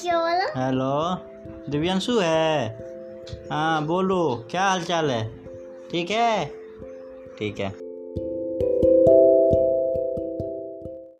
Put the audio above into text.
क्या हेलो दिव्यांशु है। हाँ बोलो क्या हाल चाल है? ठीक है? ठीक है।